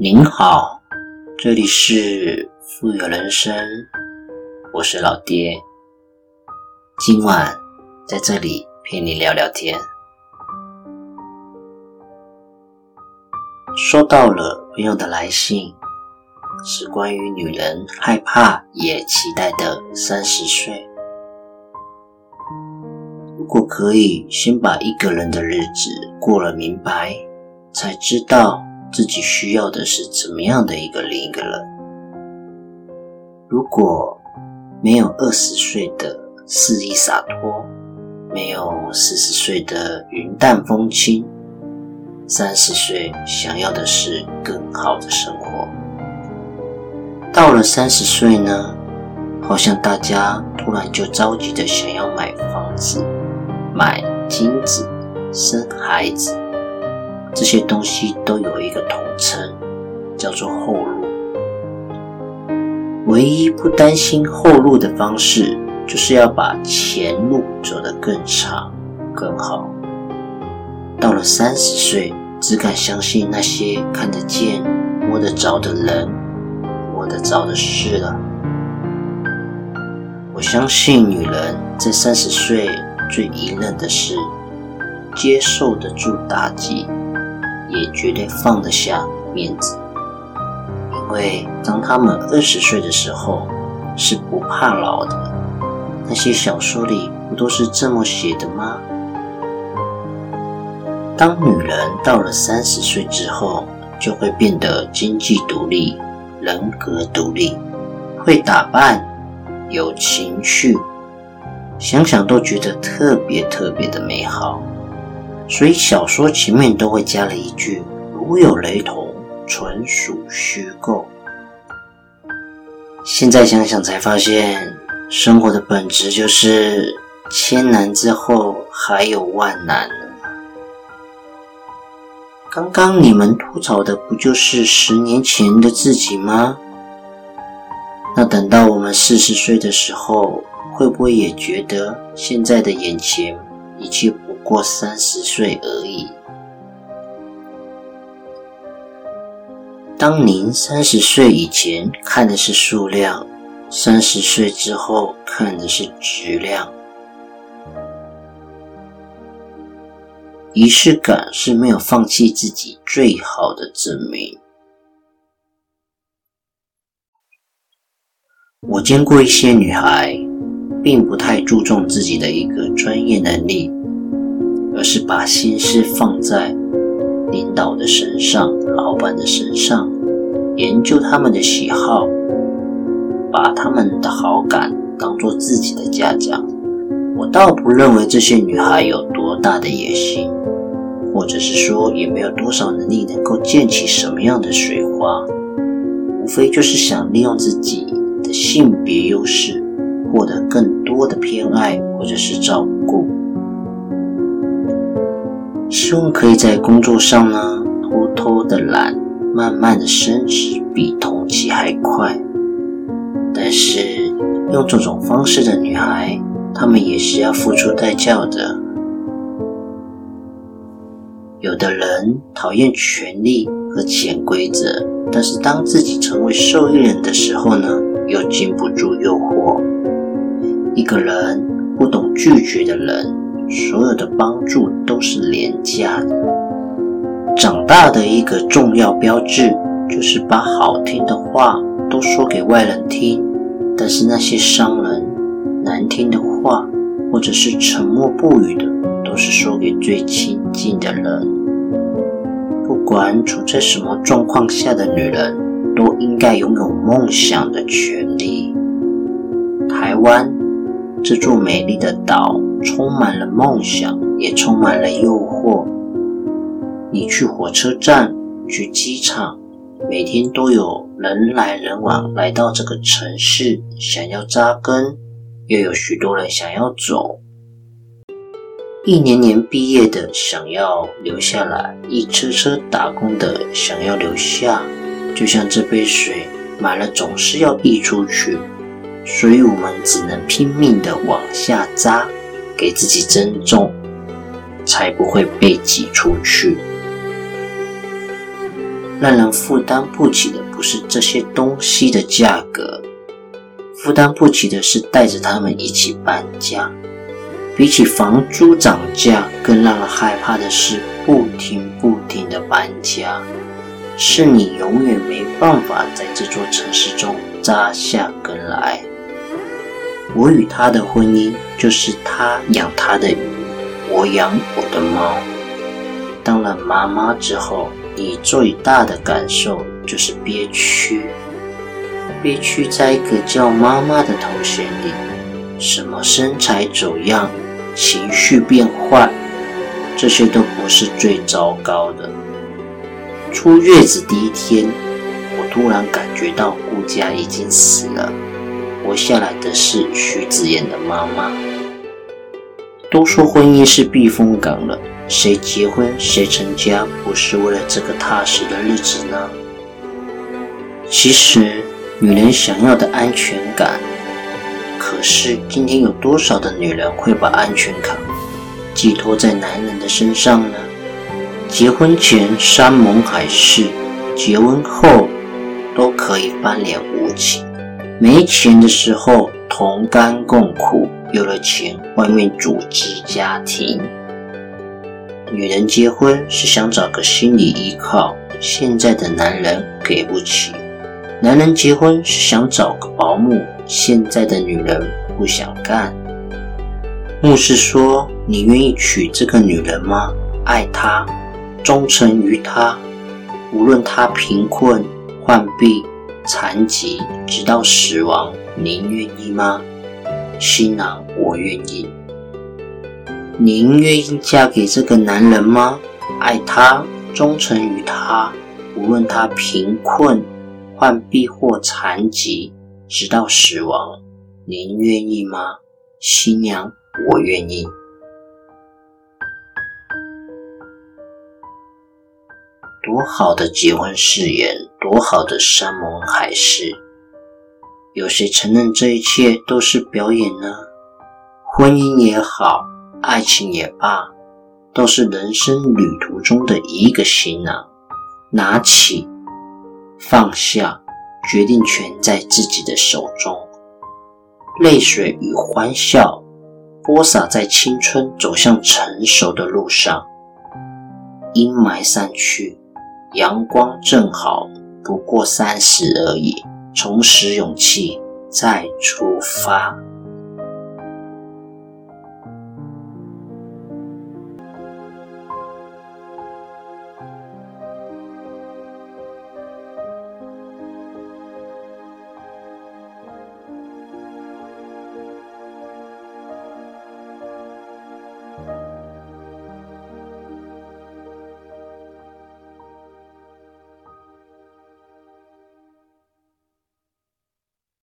您好，这里是富有人生，我是老爹。今晚在这里陪你聊聊天。收到了朋友的来信，是关于女人害怕也期待的三十岁。如果可以先把一个人的日子过了明白，才知道自己需要的是怎么样的一个另一个人。如果没有二十岁的肆意洒脱，没有四十岁的云淡风轻，三十岁想要的是更好的生活。到了三十岁呢，好像大家突然就着急的想要买房子。买金子、生孩子，这些东西都有一个统称，叫做后路。唯一不担心后路的方式，就是要把前路走得更长、更好。到了三十岁，只敢相信那些看得见、摸得着的人、摸得着的事了。我相信女人在三十岁。最隐忍的是，接受得住打击，绝对放得下面子。因为当他们二十岁的时候，是不怕老的。那些小说里不都是这么写的吗？当女人到了三十岁之后，就会变得经济独立、人格独立，会打扮，有情趣。想想都觉得特别特别的美好，所以小说前面都会加了一句“如有雷同，纯属虚构”。现在想想才发现，生活的本质就是千难之后还有万难刚刚你们吐槽的不就是十年前的自己吗？那等到我们四十岁的时候。会不会也觉得现在的眼前一切过三十岁而已？当您三十岁以前看的是数量，三十岁之后看的是质量。仪式感是没有放弃自己最好的证明。我见过一些女孩。并不太注重自己的一个专业能力，而是把心思放在领导的身上、老板的身上，研究他们的喜好，把他们的好感当做自己的嘉奖。我倒不认为这些女孩有多大的野心，或者是说也没有多少能力能够溅起什么样的水花，无非就是想利用自己的性别优势。获得更多的偏爱或者是照顾，希望可以在工作上呢偷偷的懒，慢慢的升职，比同期还快。但是用这种方式的女孩，她们也是要付出代价的。有的人讨厌权力和潜规则，但是当自己成为受益人的时候呢，又禁不住诱惑。一个人不懂拒绝的人，所有的帮助都是廉价的。长大的一个重要标志，就是把好听的话都说给外人听，但是那些伤人、难听的话，或者是沉默不语的，都是说给最亲近的人。不管处在什么状况下的女人，都应该拥有梦想的权利。台湾。这座美丽的岛充满了梦想，也充满了诱惑。你去火车站，去机场，每天都有人来人往来到这个城市，想要扎根，又有许多人想要走。一年年毕业的想要留下来，一车车打工的想要留下。就像这杯水满了，总是要溢出去。所以我们只能拼命的往下扎，给自己增重，才不会被挤出去。让人负担不起的不是这些东西的价格，负担不起的是带着他们一起搬家。比起房租涨价，更让人害怕的是不停不停的搬家，是你永远没办法在这座城市中扎下根来。我与他的婚姻，就是他养他的鱼，我养我的猫。当了妈妈之后，你最大的感受就是憋屈，憋屈在一个叫妈妈的头衔里，什么身材走样。情绪变坏，这些都不是最糟糕的。出月子第一天，我突然感觉到顾家已经死了，活下来的是徐子言的妈妈。都说婚姻是避风港了，谁结婚谁成家，不是为了这个踏实的日子呢？其实，女人想要的安全感。可是，今天有多少的女人会把安全感寄托在男人的身上呢？结婚前山盟海誓，结婚后都可以翻脸无情。没钱的时候同甘共苦，有了钱外面组织家庭。女人结婚是想找个心理依靠，现在的男人给不起。男人结婚是想找个保姆，现在的女人不想干。牧师说：“你愿意娶这个女人吗？爱她，忠诚于她，无论她贫困、患病、残疾，直到死亡，您愿意吗？”新郎，我愿意。您愿意嫁给这个男人吗？爱他，忠诚于他，无论他贫困。患病或残疾，直到死亡，您愿意吗？新娘，我愿意。多好的结婚誓言，多好的山盟海誓，有谁承认这一切都是表演呢？婚姻也好，爱情也罢，都是人生旅途中的一个行囊，拿起。放下，决定权在自己的手中。泪水与欢笑，播撒在青春走向成熟的路上。阴霾散去，阳光正好，不过三十而已。重拾勇气，再出发。